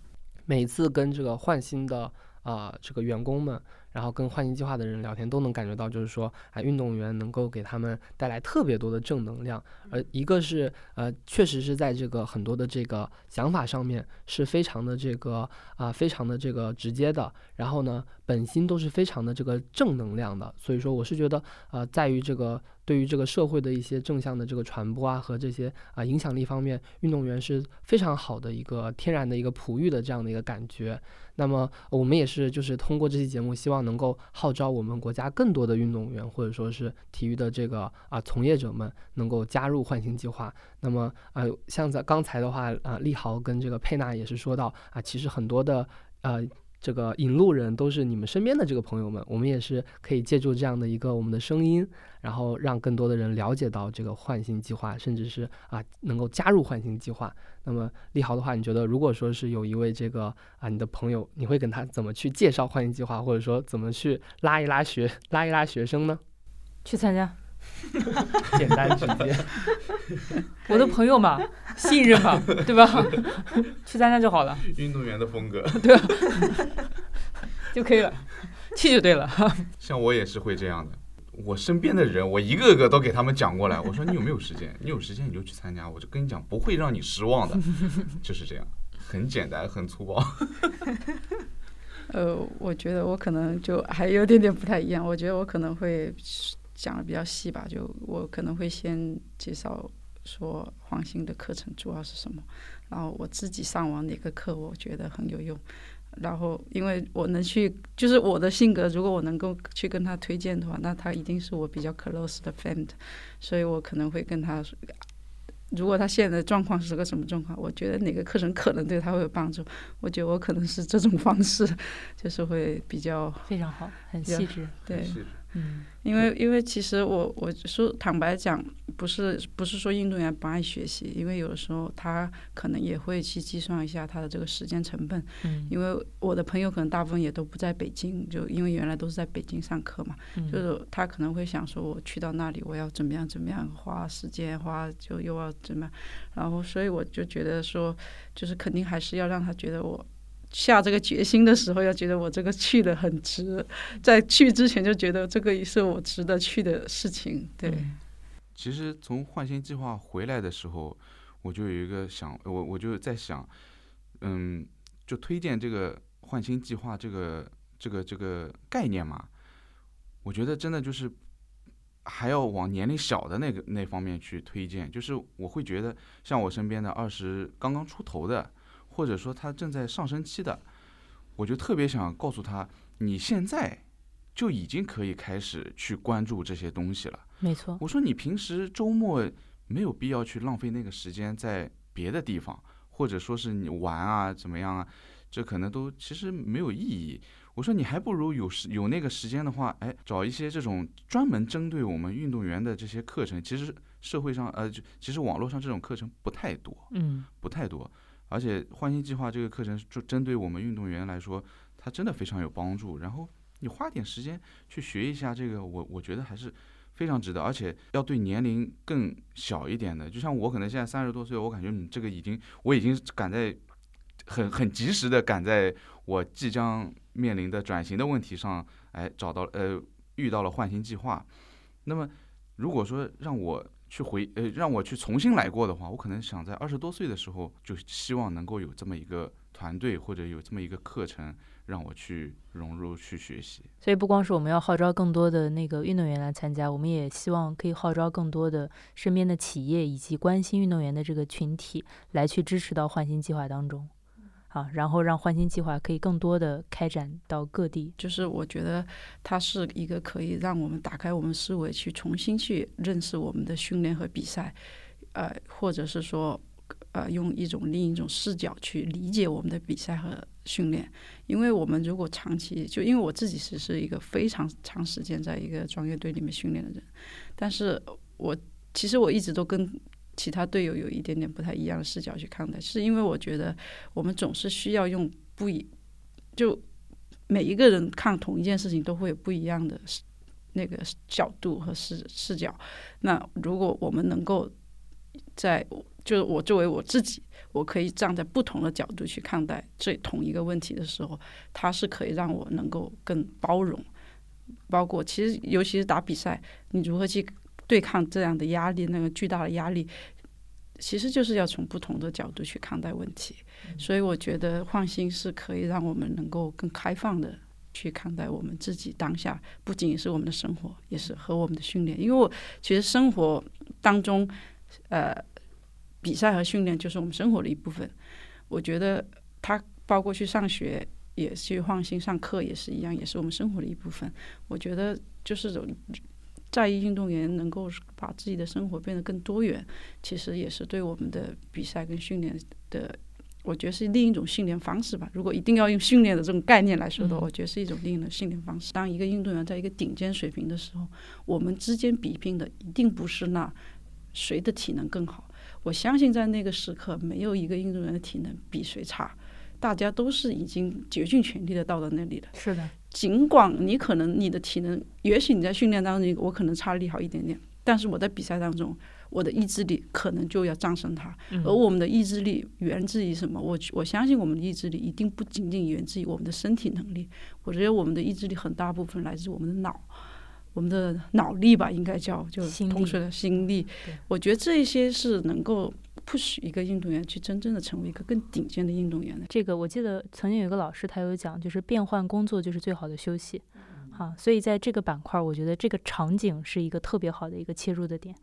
每次跟这个换新的。啊，这个员工们，然后跟换新计划的人聊天，都能感觉到，就是说，啊，运动员能够给他们带来特别多的正能量。而一个是，呃，确实是在这个很多的这个想法上面是非常的这个啊，非常的这个直接的。然后呢，本心都是非常的这个正能量的。所以说，我是觉得，呃，在于这个对于这个社会的一些正向的这个传播啊和这些啊影响力方面，运动员是非常好的一个天然的一个璞玉的这样的一个感觉。那么我们也是，就是通过这期节目，希望能够号召我们国家更多的运动员，或者说是体育的这个啊从业者们，能够加入唤醒计划。那么呃，像在刚才的话啊，立豪跟这个佩娜也是说到啊，其实很多的呃。这个引路人都是你们身边的这个朋友们，我们也是可以借助这样的一个我们的声音，然后让更多的人了解到这个唤醒计划，甚至是啊能够加入唤醒计划。那么立豪的话，你觉得如果说是有一位这个啊你的朋友，你会跟他怎么去介绍唤醒计划，或者说怎么去拉一拉学拉一拉学生呢？去参加。简单直接，我的朋友嘛，信任嘛，对吧？去参加就好了。运动员的风格，对，就可以了，去就对了。像我也是会这样的，我身边的人，我一个个都给他们讲过来。我说你有没有时间？你有时间你就去参加，我就跟你讲，不会让你失望的，就是这样，很简单，很粗暴。呃，我觉得我可能就还有点点不太一样，我觉得我可能会。讲的比较细吧，就我可能会先介绍说黄兴的课程主要是什么，然后我自己上完哪个课我觉得很有用，然后因为我能去，就是我的性格，如果我能够去跟他推荐的话，那他一定是我比较 close 的 friend，所以我可能会跟他说，如果他现在的状况是个什么状况，我觉得哪个课程可能对他会有帮助，我觉得我可能是这种方式，就是会比较非常好，很细致，对。嗯，因为因为其实我我说坦白讲，不是不是说运动员不爱学习，因为有的时候他可能也会去计算一下他的这个时间成本。嗯，因为我的朋友可能大部分也都不在北京，就因为原来都是在北京上课嘛，就是他可能会想说，我去到那里我要怎么样怎么样花时间花就又要怎么样，然后所以我就觉得说，就是肯定还是要让他觉得我。下这个决心的时候，要觉得我这个去的很值，在去之前就觉得这个也是我值得去的事情。对，其实从换新计划回来的时候，我就有一个想，我我就在想，嗯，就推荐这个换新计划这个这个这个概念嘛。我觉得真的就是还要往年龄小的那个那方面去推荐，就是我会觉得像我身边的二十刚刚出头的，或者说他正在上升期的，我就特别想告诉他，你现在就已经可以开始去关注这些东西了。没错，我说你平时周末没有必要去浪费那个时间在别的地方，或者说是你玩啊怎么样啊，这可能都其实没有意义。我说你还不如有时有那个时间的话，哎，找一些这种专门针对我们运动员的这些课程。其实社会上呃，就其实网络上这种课程不太多，嗯，不太多。而且换新计划这个课程就针对我们运动员来说，它真的非常有帮助。然后你花点时间去学一下这个，我我觉得还是非常值得。而且要对年龄更小一点的，就像我可能现在三十多岁，我感觉你这个已经我已经赶在很很及时的赶在我即将面临的转型的问题上，哎，找到呃遇到了换新计划。那么如果说让我去回呃让我去重新来过的话，我可能想在二十多岁的时候就希望能够有这么一个团队或者有这么一个课程让我去融入去学习。所以不光是我们要号召更多的那个运动员来参加，我们也希望可以号召更多的身边的企业以及关心运动员的这个群体来去支持到换新计划当中。啊，然后让换新计划可以更多的开展到各地。就是我觉得它是一个可以让我们打开我们思维，去重新去认识我们的训练和比赛，呃，或者是说，呃，用一种另一种视角去理解我们的比赛和训练。因为我们如果长期就因为我自己是是一个非常长时间在一个专业队里面训练的人，但是我其实我一直都跟。其他队友有一点点不太一样的视角去看待，是因为我觉得我们总是需要用不一，就每一个人看同一件事情都会有不一样的那个角度和视视角。那如果我们能够在，就是我作为我自己，我可以站在不同的角度去看待这同一个问题的时候，它是可以让我能够更包容，包括其实尤其是打比赛，你如何去。对抗这样的压力，那个巨大的压力，其实就是要从不同的角度去看待问题。所以我觉得换心是可以让我们能够更开放的去看待我们自己当下，不仅仅是我们的生活，也是和我们的训练。因为我其实生活当中，呃，比赛和训练就是我们生活的一部分。我觉得它包括去上学，也去换心上课也是一样，也是我们生活的一部分。我觉得就是在意运动员能够把自己的生活变得更多元，其实也是对我们的比赛跟训练的，我觉得是另一种训练方式吧。如果一定要用训练的这种概念来说的话，我觉得是一种另一种训练方式。当一个运动员在一个顶尖水平的时候，我们之间比拼的一定不是那谁的体能更好。我相信在那个时刻，没有一个运动员的体能比谁差，大家都是已经竭尽全力的到了那里的。是的。尽管你可能你的体能，也许你在训练当中，我可能差力好一点点，但是我在比赛当中，我的意志力可能就要战胜它。而我们的意志力源自于什么？我我相信我们的意志力一定不仅仅源自于我们的身体能力。我觉得我们的意志力很大部分来自我们的脑，我们的脑力吧，应该叫就同学的心力。我觉得这些是能够。不许一个运动员去真正的成为一个更顶尖的运动员的。这个我记得曾经有一个老师，他有讲，就是变换工作就是最好的休息。好，所以在这个板块，我觉得这个场景是一个特别好的一个切入的点，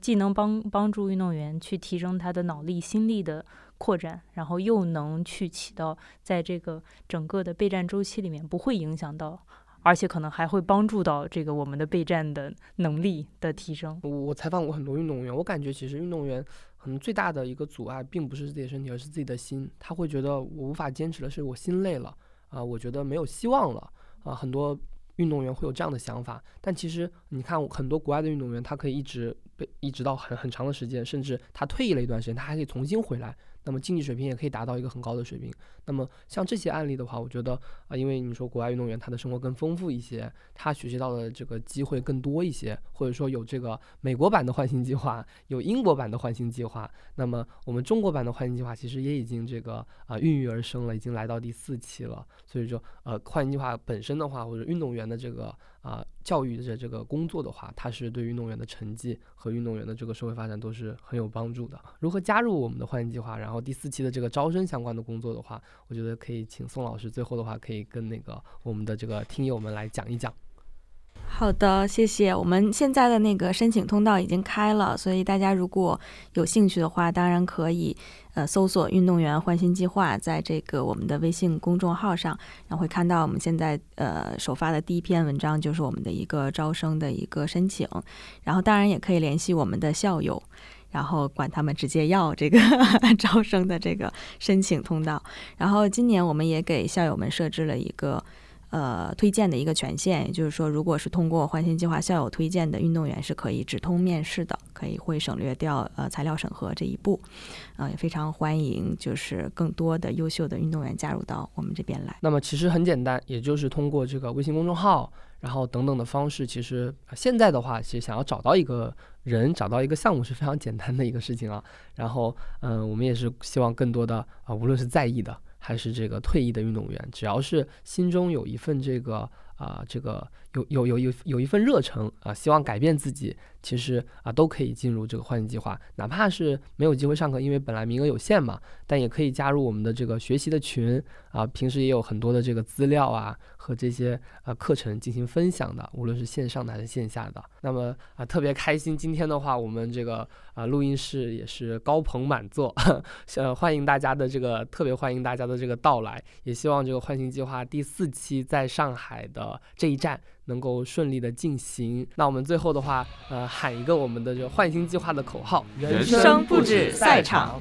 既能帮帮助运动员去提升他的脑力、心力的扩展，然后又能去起到在这个整个的备战周期里面不会影响到。而且可能还会帮助到这个我们的备战的能力的提升。我采访过很多运动员，我感觉其实运动员可能最大的一个阻碍，并不是自己的身体，而是自己的心。他会觉得我无法坚持的是我心累了啊，我觉得没有希望了啊。很多运动员会有这样的想法，但其实你看很多国外的运动员，他可以一直被一直到很很长的时间，甚至他退役了一段时间，他还可以重新回来。那么竞技水平也可以达到一个很高的水平。那么像这些案例的话，我觉得啊，因为你说国外运动员他的生活更丰富一些，他学习到的这个机会更多一些，或者说有这个美国版的换新计划，有英国版的换新计划。那么我们中国版的换新计划其实也已经这个啊孕育而生了，已经来到第四期了。所以说呃，换新计划本身的话，或者运动员的这个。啊，教育的这个工作的话，它是对运动员的成绩和运动员的这个社会发展都是很有帮助的。如何加入我们的换新计划？然后第四期的这个招生相关的工作的话，我觉得可以请宋老师最后的话可以跟那个我们的这个听友们来讲一讲。好的，谢谢。我们现在的那个申请通道已经开了，所以大家如果有兴趣的话，当然可以呃搜索“运动员换新计划”在这个我们的微信公众号上，然后会看到我们现在呃首发的第一篇文章就是我们的一个招生的一个申请，然后当然也可以联系我们的校友。然后管他们直接要这个 招生的这个申请通道。然后今年我们也给校友们设置了一个呃推荐的一个权限，也就是说，如果是通过换新计划校友推荐的运动员，是可以直通面试的，可以会省略掉呃材料审核这一步。啊，也非常欢迎就是更多的优秀的运动员加入到我们这边来。那么其实很简单，也就是通过这个微信公众号，然后等等的方式，其实现在的话，其实想要找到一个。人找到一个项目是非常简单的一个事情啊，然后嗯，我们也是希望更多的啊，无论是在意的还是这个退役的运动员，只要是心中有一份这个啊，这个有有有有有一份热忱啊，希望改变自己。其实啊，都可以进入这个换新计划，哪怕是没有机会上课，因为本来名额有限嘛，但也可以加入我们的这个学习的群啊。平时也有很多的这个资料啊和这些啊课程进行分享的，无论是线上的还是线下的。那么啊，特别开心，今天的话，我们这个啊录音室也是高朋满座，呃，欢迎大家的这个特别欢迎大家的这个到来，也希望这个换新计划第四期在上海的这一站。能够顺利的进行。那我们最后的话，呃，喊一个我们的这个换新计划的口号人生不止赛场。